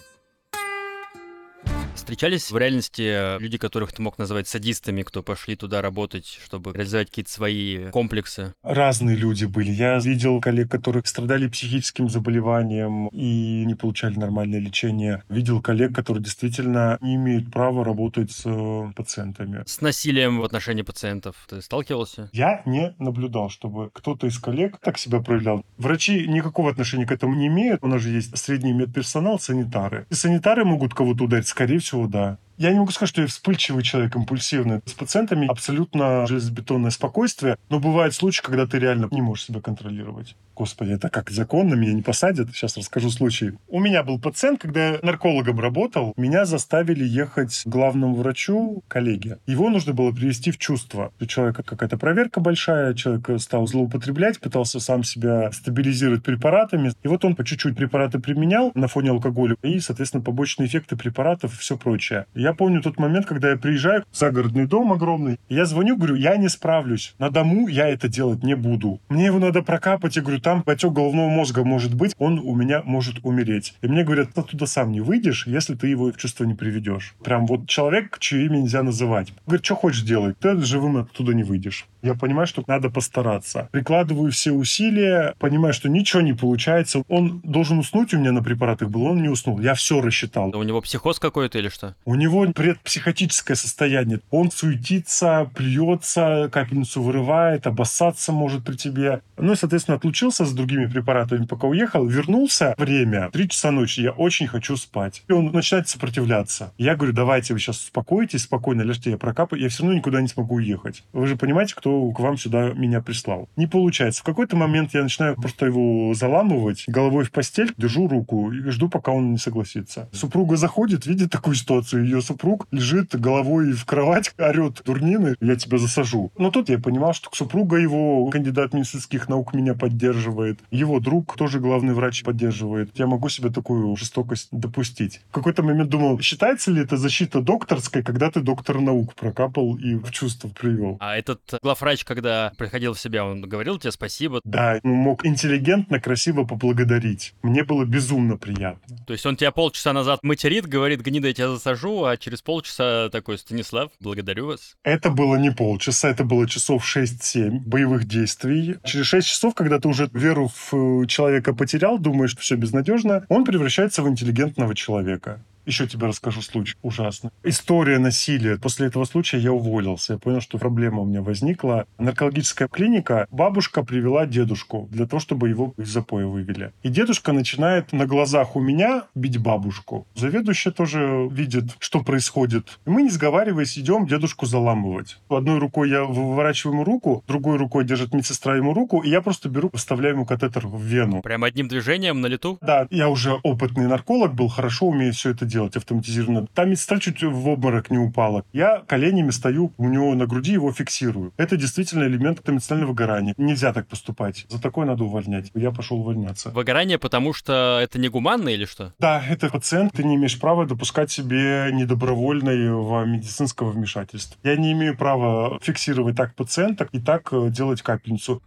Встречались в реальности люди, которых ты мог назвать садистами, кто пошли туда работать, чтобы реализовать какие-то свои комплексы? Разные люди были. Я видел коллег, которые страдали психическим заболеванием и не получали нормальное лечение. Видел коллег, которые действительно не имеют права работать с э, пациентами. С насилием в отношении пациентов ты сталкивался? Я не наблюдал, чтобы кто-то из коллег так себя проявлял. Врачи никакого отношения к этому не имеют. У нас же есть средний медперсонал, санитары. И санитары могут кого-то ударить, скорее всего, да. Я не могу сказать, что я вспыльчивый человек, импульсивный. С пациентами абсолютно железобетонное спокойствие, но бывают случаи, когда ты реально не можешь себя контролировать. Господи, это как законно, меня не посадят? Сейчас расскажу случай. У меня был пациент, когда я наркологом работал, меня заставили ехать к главному врачу, коллеге. Его нужно было привести в чувство. У человека какая-то проверка большая, человек стал злоупотреблять, пытался сам себя стабилизировать препаратами. И вот он по чуть-чуть препараты применял на фоне алкоголя и, соответственно, побочные эффекты препаратов и все прочее. Я помню тот момент, когда я приезжаю в загородный дом огромный, я звоню, говорю, я не справлюсь. На дому я это делать не буду. Мне его надо прокапать. Я говорю, там отек головного мозга может быть, он у меня может умереть. И мне говорят, ты оттуда сам не выйдешь, если ты его в чувство не приведешь. Прям вот человек, чье имя нельзя называть. Говорит, что хочешь делать, ты живым оттуда не выйдешь. Я понимаю, что надо постараться. Прикладываю все усилия, понимаю, что ничего не получается. Он должен уснуть у меня на препаратах был, он не уснул. Я все рассчитал. У него психоз какой-то или что? У него предпсихотическое состояние. Он суетится, плюется, капельницу вырывает, обоссаться может при тебе. Ну и, соответственно, отлучился с другими препаратами, пока уехал. Вернулся время, три часа ночи, я очень хочу спать. И он начинает сопротивляться. Я говорю, давайте вы сейчас успокойтесь, спокойно лежите, я прокапаю, я все равно никуда не смогу уехать. Вы же понимаете, кто к вам сюда меня прислал. Не получается. В какой-то момент я начинаю просто его заламывать головой в постель, держу руку и жду, пока он не согласится. Супруга заходит, видит такую ситуацию. Ее супруг лежит головой в кровать, (laughs) орет дурнины, я тебя засажу. Но тут я понимал, что супруга его, кандидат медицинских наук, меня поддерживает. Его друг, тоже главный врач, поддерживает. Я могу себе такую жестокость допустить. В какой-то момент думал, считается ли это защита докторская, когда ты доктор наук прокапал и в чувство привел. А этот главврач, когда приходил в себя, он говорил тебе спасибо? Да, он мог интеллигентно, красиво поблагодарить. Мне было безумно приятно. То есть он тебя полчаса назад материт, говорит, гнида, я тебя засажу, а через полчаса такой, Станислав, благодарю вас. Это было не полчаса, это было часов 6-7 боевых действий. Через 6 часов, когда ты уже веру в э, человека потерял, думаешь, что все безнадежно, он превращается в интеллигентного человека. Еще тебе расскажу случай ужасный. История насилия. После этого случая я уволился. Я понял, что проблема у меня возникла. Наркологическая клиника. Бабушка привела дедушку для того, чтобы его из запоя вывели. И дедушка начинает на глазах у меня бить бабушку. Заведующая тоже видит, что происходит. И мы, не сговариваясь, идем дедушку заламывать. Одной рукой я выворачиваю ему руку, другой рукой держит медсестра ему руку, и я просто беру, вставляю ему катетер в вену. Прям одним движением на лету? Да, я уже опытный нарколог был, хорошо умею все это делать автоматизированно. Там медсестра чуть в обморок не упала. Я коленями стою у него на груди, его фиксирую. Это действительно элемент эмоционального выгорания. Нельзя так поступать. За такое надо увольнять. Я пошел увольняться. Выгорание, потому что это негуманно или что? Да, это пациент. Ты не имеешь права допускать себе недобровольного медицинского вмешательства. Я не имею права фиксировать так пациента и так э, делать капельницу.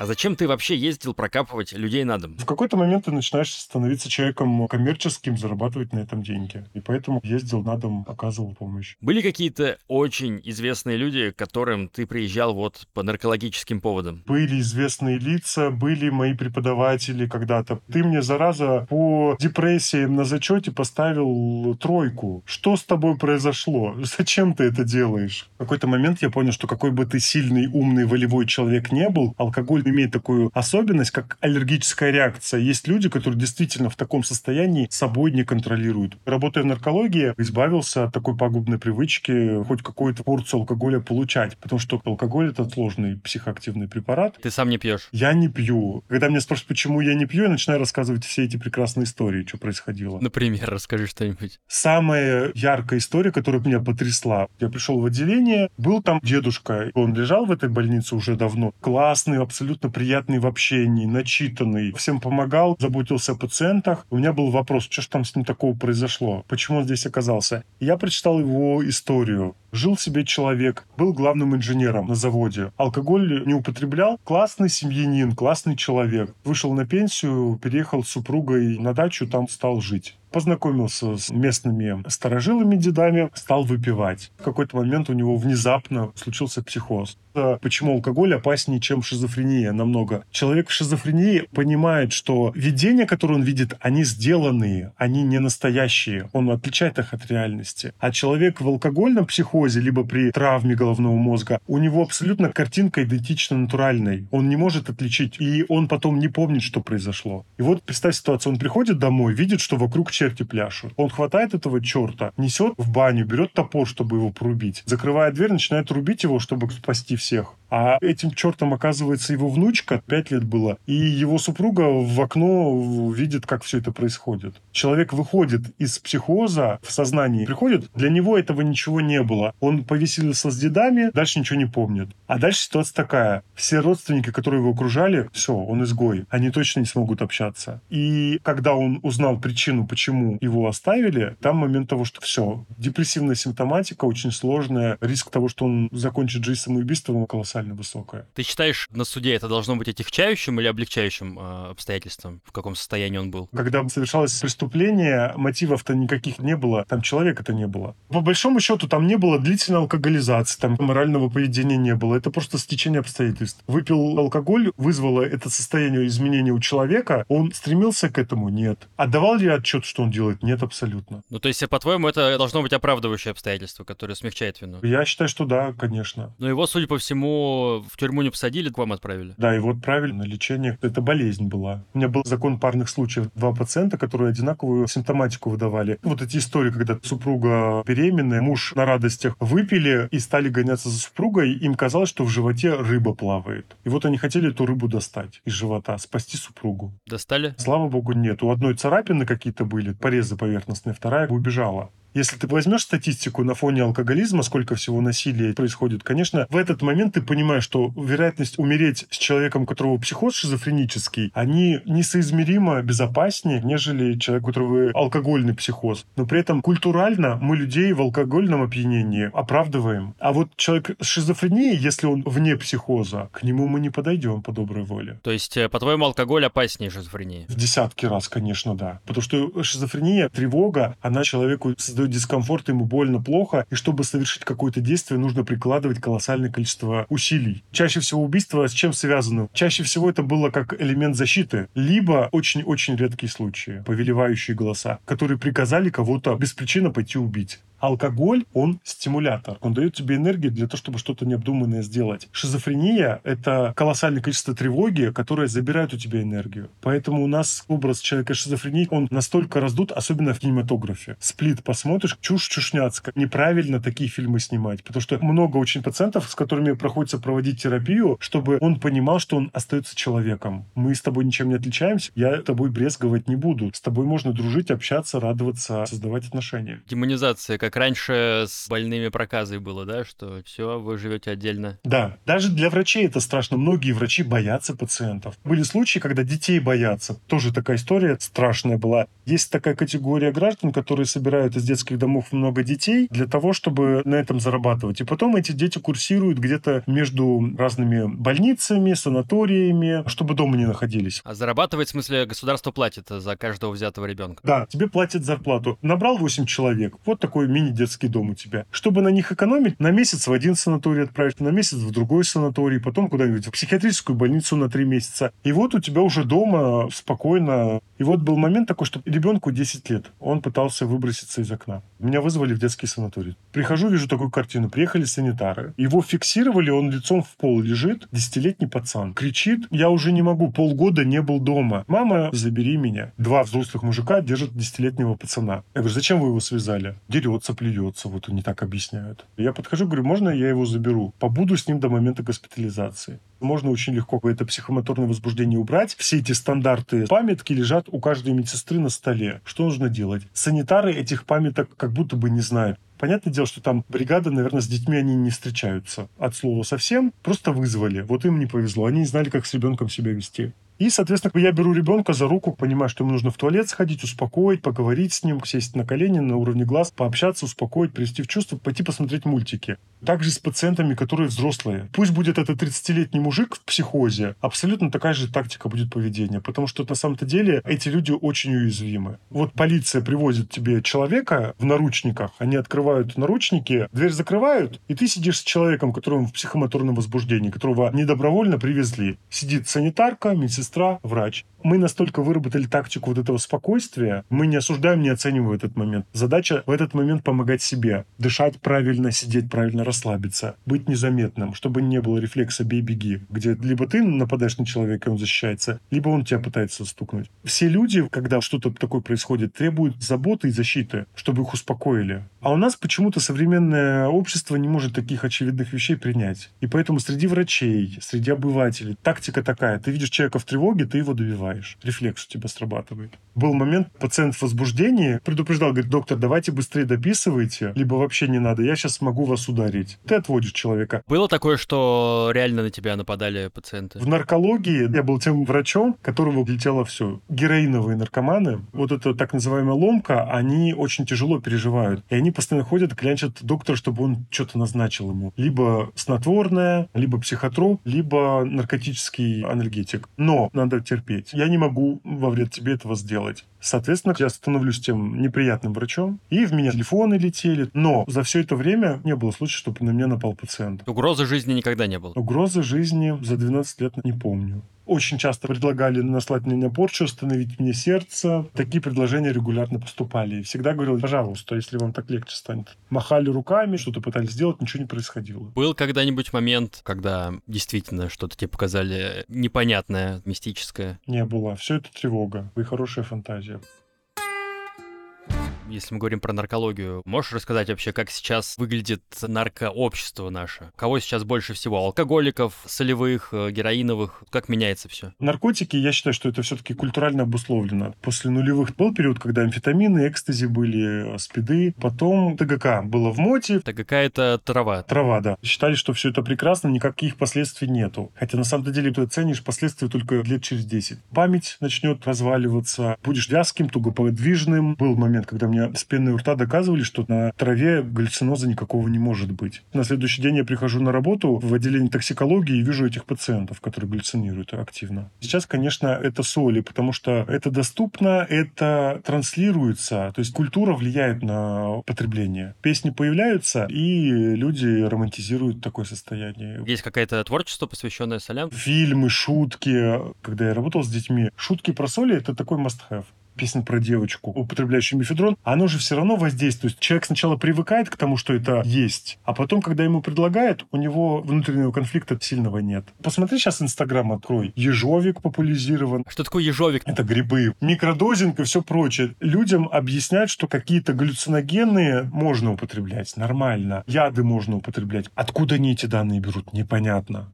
А зачем ты вообще ездил прокапывать людей на дом? В какой-то момент ты начинаешь становиться человеком коммерческим, зарабатывать на этом деньги. И поэтому ездил на дом, оказывал помощь. Были какие-то очень известные люди, к которым ты приезжал вот по наркологическим поводам? Были известные лица, были мои преподаватели когда-то. Ты мне, зараза, по депрессиям на зачете поставил тройку. Что с тобой произошло? (laughs) Зачем ты это делаешь? В какой-то момент я понял, что какой бы ты сильный, умный, волевой человек не был, алкоголь имеет такую особенность, как аллергическая реакция. Есть люди, которые действительно в таком состоянии собой не контролируют. Работая в наркологии, избавился от такой пагубной привычки хоть какую-то порцию алкоголя получать, потому что алкоголь — это сложный психоактивный препарат. Ты сам не пьешь? Я не пью. Когда меня спрашивают, почему я не пью, я начинаю рассказывать все эти прекрасные истории, что происходило. Например, расскажи что-нибудь. Самая яркая история, которая меня потрясла. Я пришел в отделение, был там дедушка. Он лежал в этой больнице уже давно. Классный, абсолютно приятный в общении, начитанный. Всем помогал, заботился о пациентах. У меня был вопрос, что ж там с ним такого произошло? Почему он здесь оказался? Я прочитал его историю. Жил себе человек, был главным инженером на заводе. Алкоголь не употреблял. Классный семьянин, классный человек. Вышел на пенсию, переехал с супругой на дачу, там стал жить познакомился с местными старожилами дедами, стал выпивать. В какой-то момент у него внезапно случился психоз. Почему алкоголь опаснее, чем шизофрения намного? Человек в шизофрении понимает, что видения, которые он видит, они сделанные, они не настоящие. Он отличает их от реальности. А человек в алкогольном психозе, либо при травме головного мозга, у него абсолютно картинка идентична натуральной. Он не может отличить, и он потом не помнит, что произошло. И вот представь ситуацию, он приходит домой, видит, что вокруг черти пляшут. Он хватает этого черта, несет в баню, берет топор, чтобы его порубить. Закрывает дверь, начинает рубить его, чтобы спасти всех. А этим чертом оказывается его внучка, пять лет было, и его супруга в окно видит, как все это происходит. Человек выходит из психоза в сознании, приходит, для него этого ничего не было. Он повеселился с дедами, дальше ничего не помнит. А дальше ситуация такая. Все родственники, которые его окружали, все, он изгой. Они точно не смогут общаться. И когда он узнал причину, почему его оставили, там момент того, что все, депрессивная симптоматика очень сложная, риск того, что он закончит жизнь самоубийством, колоссально высокая. Ты считаешь, на суде это должно быть отягчающим или облегчающим э, обстоятельством? В каком состоянии он был? Когда совершалось преступление, мотивов-то никаких не было, там человека-то не было. По большому счету, там не было длительной алкоголизации, там морального поведения не было. Это просто стечение обстоятельств. Выпил алкоголь, вызвало это состояние изменения у человека, он стремился к этому? Нет. Отдавал ли отчет, что он делает? Нет, абсолютно. Ну, то есть, по-твоему, это должно быть оправдывающее обстоятельство, которое смягчает вину? Я считаю, что да, конечно. Но его, судя по всему, в тюрьму не посадили, к вам отправили? Да, его отправили на лечение. Это болезнь была. У меня был закон парных случаев. Два пациента, которые одинаковую симптоматику выдавали. Вот эти истории, когда супруга беременная, муж на радостях выпили и стали гоняться за супругой, им казалось, что в животе рыба плавает. И вот они хотели эту рыбу достать из живота, спасти супругу. Достали? Слава богу, нет. У одной царапины какие-то были, порезы поверхностные, вторая убежала. Если ты возьмешь статистику на фоне алкоголизма, сколько всего насилия происходит, конечно, в этот момент ты понимаешь, что вероятность умереть с человеком, у которого психоз шизофренический, они несоизмеримо безопаснее, нежели человек, у которого алкогольный психоз. Но при этом культурально мы людей в алкогольном опьянении оправдываем. А вот человек с шизофренией, если он вне психоза, к нему мы не подойдем по доброй воле. То есть, э, по-твоему, алкоголь опаснее шизофрении? В десятки раз, конечно, да. Потому что шизофрения, тревога, она человеку создает создает дискомфорт, ему больно, плохо, и чтобы совершить какое-то действие, нужно прикладывать колоссальное количество усилий. Чаще всего убийство с чем связано? Чаще всего это было как элемент защиты, либо очень-очень редкие случаи, повелевающие голоса, которые приказали кого-то без причины пойти убить. Алкоголь, он стимулятор. Он дает тебе энергию для того, чтобы что-то необдуманное сделать. Шизофрения — это колоссальное количество тревоги, которые забирают у тебя энергию. Поэтому у нас образ человека шизофрении, он настолько раздут, особенно в кинематографе. Сплит посмотришь, чушь чушняцкая. Неправильно такие фильмы снимать, потому что много очень пациентов, с которыми приходится проводить терапию, чтобы он понимал, что он остается человеком. Мы с тобой ничем не отличаемся, я тобой брезговать не буду. С тобой можно дружить, общаться, радоваться, создавать отношения. Демонизация как как раньше с больными проказой было, да, что все, вы живете отдельно. Да, даже для врачей это страшно. Многие врачи боятся пациентов. Были случаи, когда детей боятся. Тоже такая история страшная была. Есть такая категория граждан, которые собирают из детских домов много детей для того, чтобы на этом зарабатывать. И потом эти дети курсируют где-то между разными больницами, санаториями, чтобы дома не находились. А зарабатывать, в смысле, государство платит за каждого взятого ребенка? Да, тебе платят зарплату. Набрал 8 человек, вот такой мини-детский дом у тебя. Чтобы на них экономить, на месяц в один санаторий отправить, на месяц в другой санаторий, потом куда-нибудь в психиатрическую больницу на 3 месяца. И вот у тебя уже дома спокойно. И вот был момент такой, что ребенку 10 лет. Он пытался выброситься из окна. Меня вызвали в детский санаторий. Прихожу, вижу такую картину. Приехали санитары. Его фиксировали, он лицом в пол лежит. Десятилетний пацан. Кричит, я уже не могу, полгода не был дома. Мама, забери меня. Два взрослых мужика держат десятилетнего пацана. Я говорю, зачем вы его связали? Дерется, плюется, вот они так объясняют. Я подхожу, говорю, можно я его заберу? Побуду с ним до момента госпитализации. Можно очень легко это психомоторное возбуждение убрать. Все эти стандарты памятки лежат у каждой медсестры на столе. Что нужно делать? Санитары этих памяток как будто бы не знают. Понятное дело, что там бригада, наверное, с детьми они не встречаются от слова совсем. Просто вызвали. Вот им не повезло. Они не знали, как с ребенком себя вести. И, соответственно, я беру ребенка за руку, понимаю, что ему нужно в туалет сходить, успокоить, поговорить с ним, сесть на колени на уровне глаз, пообщаться, успокоить, привести в чувство, пойти посмотреть мультики. Также с пациентами, которые взрослые. Пусть будет это 30-летний мужик в психозе, абсолютно такая же тактика будет поведения, потому что на самом-то деле эти люди очень уязвимы. Вот полиция привозит тебе человека в наручниках, они открывают наручники, дверь закрывают, и ты сидишь с человеком, которому в психомоторном возбуждении, которого недобровольно привезли. Сидит санитарка, медсестра, врач. Мы настолько выработали тактику вот этого спокойствия, мы не осуждаем, не оцениваем этот момент. Задача в этот момент помогать себе. Дышать правильно, сидеть правильно, расслабиться, быть незаметным, чтобы не было рефлекса «бей-беги», где либо ты нападаешь на человека, и он защищается, либо он тебя пытается стукнуть. Все люди, когда что-то такое происходит, требуют заботы и защиты, чтобы их успокоили. А у нас почему-то современное общество не может таких очевидных вещей принять. И поэтому среди врачей, среди обывателей тактика такая. Ты видишь человека в тревоге, ты его добиваешь. Рефлекс у тебя срабатывает. Был момент, пациент в возбуждении предупреждал, говорит, доктор, давайте быстрее дописывайте, либо вообще не надо, я сейчас могу вас ударить. Ты отводишь человека. Было такое, что реально на тебя нападали пациенты? В наркологии я был тем врачом, которого летело все. Героиновые наркоманы, вот эта так называемая ломка, они очень тяжело переживают. И они постоянно ходят, клянчат доктора, чтобы он что-то назначил ему. Либо снотворное, либо психотроп, либо наркотический анальгетик. Но надо терпеть. Я не могу во вред тебе этого сделать. Соответственно, я становлюсь тем неприятным врачом, и в меня телефоны летели. Но за все это время не было случая, чтобы на меня напал пациент. Угрозы жизни никогда не было? Угрозы жизни за 12 лет не помню. Очень часто предлагали наслать мне на порчу, остановить мне сердце. Такие предложения регулярно поступали. И всегда говорил, пожалуйста, если вам так легче станет. Махали руками, что-то пытались сделать, ничего не происходило. Был когда-нибудь момент, когда действительно что-то тебе показали непонятное, мистическое? Не было. Все это тревога и хорошая фантазия Позже если мы говорим про наркологию, можешь рассказать вообще, как сейчас выглядит наркообщество наше? Кого сейчас больше всего? Алкоголиков, солевых, э, героиновых? Как меняется все? Наркотики, я считаю, что это все-таки культурально обусловлено. После нулевых был период, когда амфетамины, экстази были, спиды. Потом ТГК было в моте. ТГК — это трава. Трава, да. Считали, что все это прекрасно, никаких последствий нету. Хотя на самом деле ты оценишь последствия только лет через 10. Память начнет разваливаться, будешь вязким, тугоподвижным. Был момент, когда мне с пеной у рта доказывали, что на траве галлюциноза никакого не может быть. На следующий день я прихожу на работу в отделение токсикологии и вижу этих пациентов, которые галлюцинируют активно. Сейчас, конечно, это соли, потому что это доступно, это транслируется, то есть культура влияет на потребление. Песни появляются, и люди романтизируют такое состояние. Есть какое-то творчество, посвященное солям? Фильмы, шутки. Когда я работал с детьми, шутки про соли — это такой must-have песня про девочку, употребляющую мифедрон, оно же все равно воздействует. Человек сначала привыкает к тому, что это есть, а потом, когда ему предлагают, у него внутреннего конфликта сильного нет. Посмотри сейчас Инстаграм открой. Ежовик популяризирован. Что такое ежовик? Это грибы. Микродозинг и все прочее. Людям объясняют, что какие-то галлюциногенные можно употреблять. Нормально. Яды можно употреблять. Откуда они эти данные берут? Непонятно.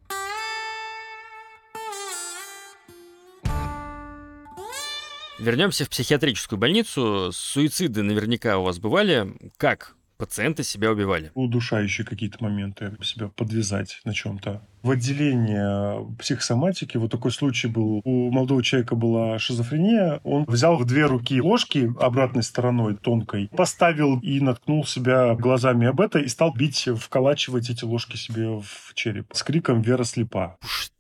Вернемся в психиатрическую больницу. Суициды наверняка у вас бывали. Как пациенты себя убивали. Удушающие какие-то моменты, себя подвязать на чем-то. В отделении психосоматики вот такой случай был. У молодого человека была шизофрения. Он взял в две руки ложки обратной стороной, тонкой, поставил и наткнул себя глазами об это и стал бить, вколачивать эти ложки себе в череп с криком «Вера слепа». Что?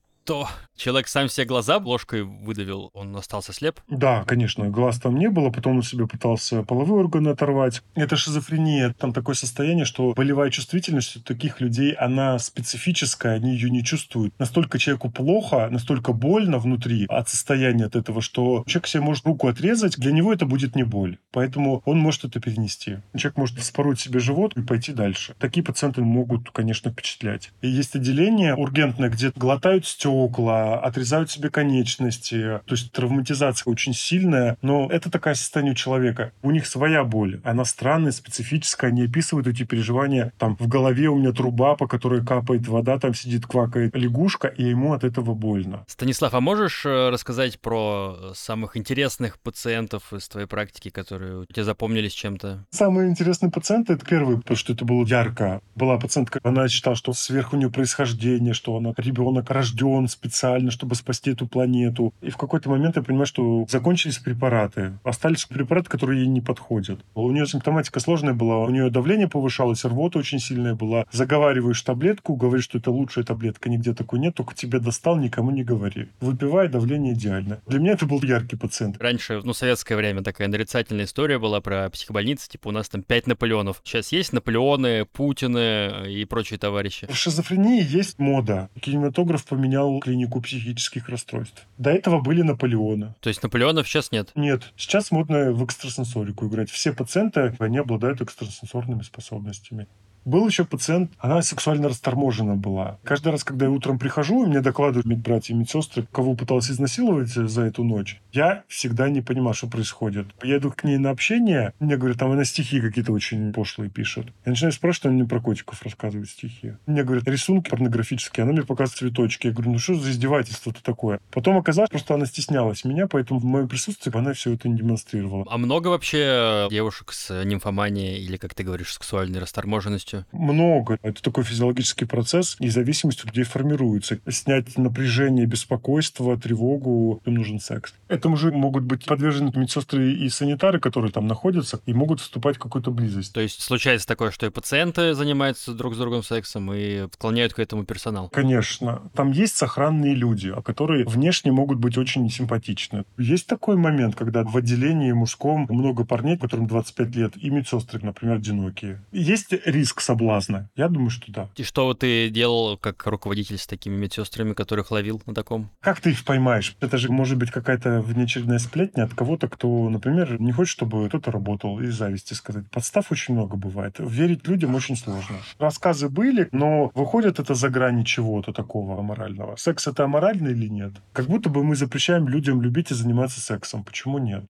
Человек сам себе глаза ложкой выдавил, он остался слеп? Да, конечно, глаз там не было, потом он себе пытался половые органы оторвать. Это шизофрения, там такое состояние, что болевая чувствительность у таких людей, она специфическая, они ее не чувствуют. Настолько человеку плохо, настолько больно внутри от состояния от этого, что человек себе может руку отрезать, для него это будет не боль. Поэтому он может это перенести. Человек может спороть себе живот и пойти дальше. Такие пациенты могут, конечно, впечатлять. И есть отделение ургентное, где глотают стекла, отрезают себе конечности. То есть травматизация очень сильная, но это такое состояние у человека. У них своя боль. Она странная, специфическая. Они описывают эти переживания. Там в голове у меня труба, по которой капает вода, там сидит, квакает лягушка, и ему от этого больно. Станислав, а можешь э, рассказать про самых интересных пациентов из твоей практики, которые тебе запомнились чем-то? Самые интересные пациенты — это первый, потому что это было ярко. Была пациентка, она считала, что сверху у нее происхождение, что она ребенок рожден специально специально, чтобы спасти эту планету. И в какой-то момент я понимаю, что закончились препараты. Остались препараты, которые ей не подходят. У нее симптоматика сложная была. У нее давление повышалось, рвота очень сильная была. Заговариваешь таблетку, говоришь, что это лучшая таблетка, нигде такой нет, только тебе достал, никому не говори. Выпивай, давление идеально. Для меня это был яркий пациент. Раньше, ну, советское время такая нарицательная история была про психобольницы, типа у нас там пять Наполеонов. Сейчас есть Наполеоны, Путины и прочие товарищи. В шизофрении есть мода. Кинематограф поменял клинику психических расстройств. До этого были Наполеоны. То есть Наполеонов сейчас нет? Нет. Сейчас модно в экстрасенсорику играть. Все пациенты, они обладают экстрасенсорными способностями. Был еще пациент, она сексуально расторможена была. Каждый раз, когда я утром прихожу, мне докладывают медбратья и медсестры, кого пыталась изнасиловать за эту ночь, я всегда не понимаю, что происходит. Я иду к ней на общение, мне говорят, там она стихи какие-то очень пошлые пишет. Я начинаю спрашивать, она мне про котиков рассказывает стихи. Мне говорят, рисунки порнографические, она мне показывает цветочки. Я говорю, ну что за издевательство-то такое? Потом оказалось, просто она стеснялась меня, поэтому в моем присутствии она все это не демонстрировала. А много вообще девушек с нимфоманией или, как ты говоришь, сексуальной расторможенностью? Много. Это такой физиологический процесс, и зависимость у людей формируется. Снять напряжение, беспокойство, тревогу, им нужен секс. Этому же могут быть подвержены медсестры и санитары, которые там находятся, и могут вступать в какую-то близость. То есть случается такое, что и пациенты занимаются друг с другом сексом и склоняют к этому персонал? Конечно. Там есть сохранные люди, которые внешне могут быть очень симпатичны. Есть такой момент, когда в отделении мужском много парней, которым 25 лет, и медсестры, например, одинокие. Есть риск соблазна? Я думаю, что да. И что ты делал как руководитель с такими медсестрами, которых ловил на таком? Как ты их поймаешь? Это же может быть какая-то внеочередная сплетня от кого-то, кто, например, не хочет, чтобы кто-то работал из зависти сказать. Подстав очень много бывает. Верить людям очень сложно. Рассказы были, но выходит это за грани чего-то такого аморального. Секс это аморально или нет? Как будто бы мы запрещаем людям любить и заниматься сексом. Почему нет?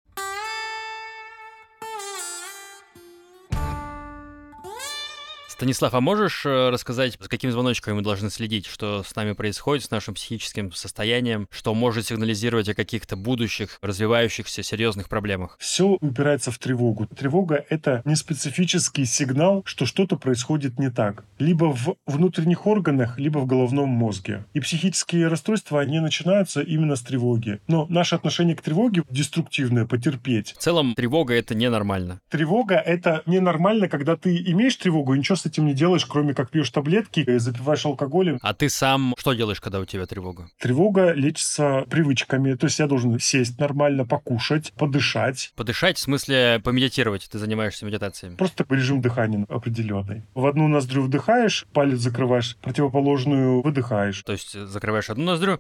Станислав, а можешь э, рассказать, с каким звоночком мы должны следить, что с нами происходит, с нашим психическим состоянием, что может сигнализировать о каких-то будущих, развивающихся серьезных проблемах? Все упирается в тревогу. Тревога — это не специфический сигнал, что что-то происходит не так. Либо в внутренних органах, либо в головном мозге. И психические расстройства, они начинаются именно с тревоги. Но наше отношение к тревоге деструктивное, потерпеть. В целом, тревога — это ненормально. Тревога — это ненормально, когда ты имеешь тревогу, и ничего с этим не делаешь, кроме как пьешь таблетки и запиваешь алкоголем. А ты сам что делаешь, когда у тебя тревога? Тревога лечится привычками. То есть я должен сесть нормально, покушать, подышать. Подышать, в смысле помедитировать? Ты занимаешься медитациями? Просто режим дыхания определенный. В одну ноздрю вдыхаешь, палец закрываешь, противоположную выдыхаешь. То есть закрываешь одну ноздрю,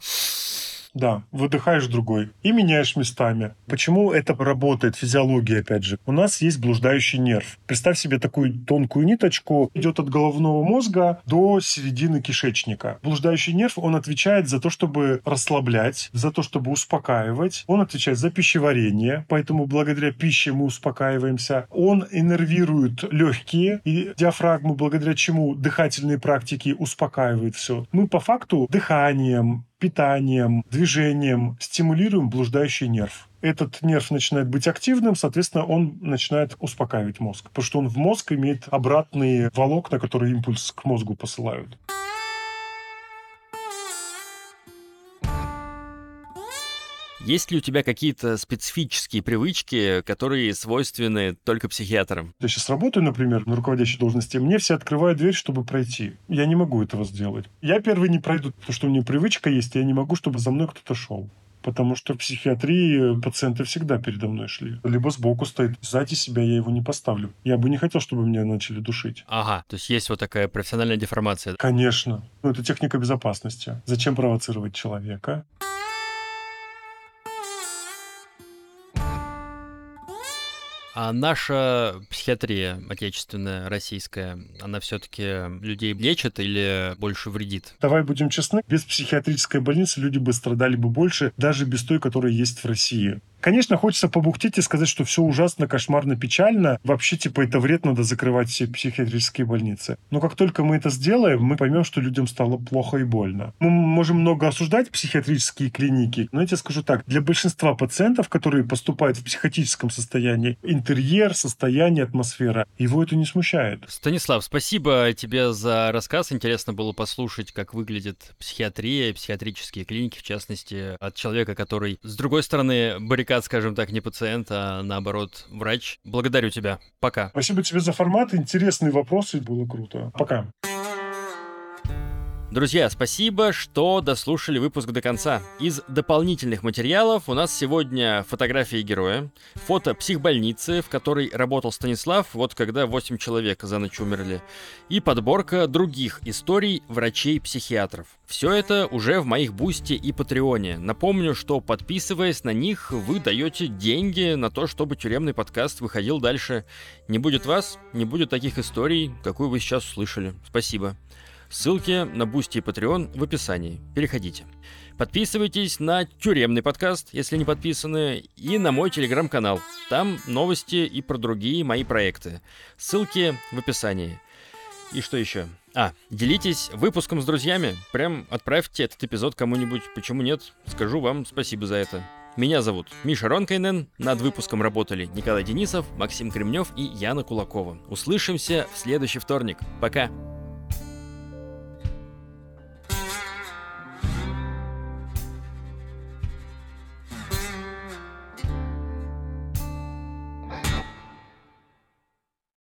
да, выдыхаешь другой и меняешь местами. Почему это работает, физиология, опять же? У нас есть блуждающий нерв. Представь себе такую тонкую ниточку, идет от головного мозга до середины кишечника. Блуждающий нерв, он отвечает за то, чтобы расслаблять, за то, чтобы успокаивать. Он отвечает за пищеварение, поэтому благодаря пище мы успокаиваемся. Он иннервирует легкие и диафрагму, благодаря чему дыхательные практики успокаивают все. Мы по факту дыханием, питанием, движением стимулируем блуждающий нерв. Этот нерв начинает быть активным, соответственно, он начинает успокаивать мозг, потому что он в мозг имеет обратные волокна, которые импульс к мозгу посылают. Есть ли у тебя какие-то специфические привычки, которые свойственны только психиатрам? Я сейчас работаю, например, на руководящей должности, мне все открывают дверь, чтобы пройти. Я не могу этого сделать. Я первый не пройду, потому что у меня привычка есть, я не могу, чтобы за мной кто-то шел. Потому что в психиатрии пациенты всегда передо мной шли. Либо сбоку стоит. Сзади себя я его не поставлю. Я бы не хотел, чтобы меня начали душить. Ага, то есть есть вот такая профессиональная деформация. Конечно. Ну, это техника безопасности. Зачем провоцировать человека? А наша психиатрия отечественная, российская, она все-таки людей лечит или больше вредит? Давай будем честны, без психиатрической больницы люди бы страдали бы больше, даже без той, которая есть в России. Конечно, хочется побухтеть и сказать, что все ужасно, кошмарно, печально. Вообще, типа, это вред, надо закрывать все психиатрические больницы. Но как только мы это сделаем, мы поймем, что людям стало плохо и больно. Мы можем много осуждать психиатрические клиники, но я тебе скажу так, для большинства пациентов, которые поступают в психотическом состоянии, интерьер, состояние, атмосфера, его это не смущает. Станислав, спасибо тебе за рассказ. Интересно было послушать, как выглядит психиатрия, психиатрические клиники, в частности, от человека, который, с другой стороны, баррикад адвокат, скажем так, не пациент, а наоборот врач. Благодарю тебя. Пока. Спасибо тебе за формат. Интересные вопросы. Было круто. Пока. Друзья, спасибо, что дослушали выпуск до конца. Из дополнительных материалов у нас сегодня фотографии героя, фото психбольницы, в которой работал Станислав, вот когда 8 человек за ночь умерли, и подборка других историй врачей-психиатров. Все это уже в моих Boosty и Патреоне. Напомню, что подписываясь на них, вы даете деньги на то, чтобы тюремный подкаст выходил дальше. Не будет вас, не будет таких историй, какую вы сейчас услышали. Спасибо. Ссылки на Boosty и Patreon в описании. Переходите. Подписывайтесь на тюремный подкаст, если не подписаны, и на мой телеграм-канал. Там новости и про другие мои проекты. Ссылки в описании. И что еще? А, делитесь выпуском с друзьями. Прям отправьте этот эпизод кому-нибудь. Почему нет? Скажу вам спасибо за это. Меня зовут Миша Ронкайнен. Над выпуском работали Николай Денисов, Максим Кремнев и Яна Кулакова. Услышимся в следующий вторник. Пока!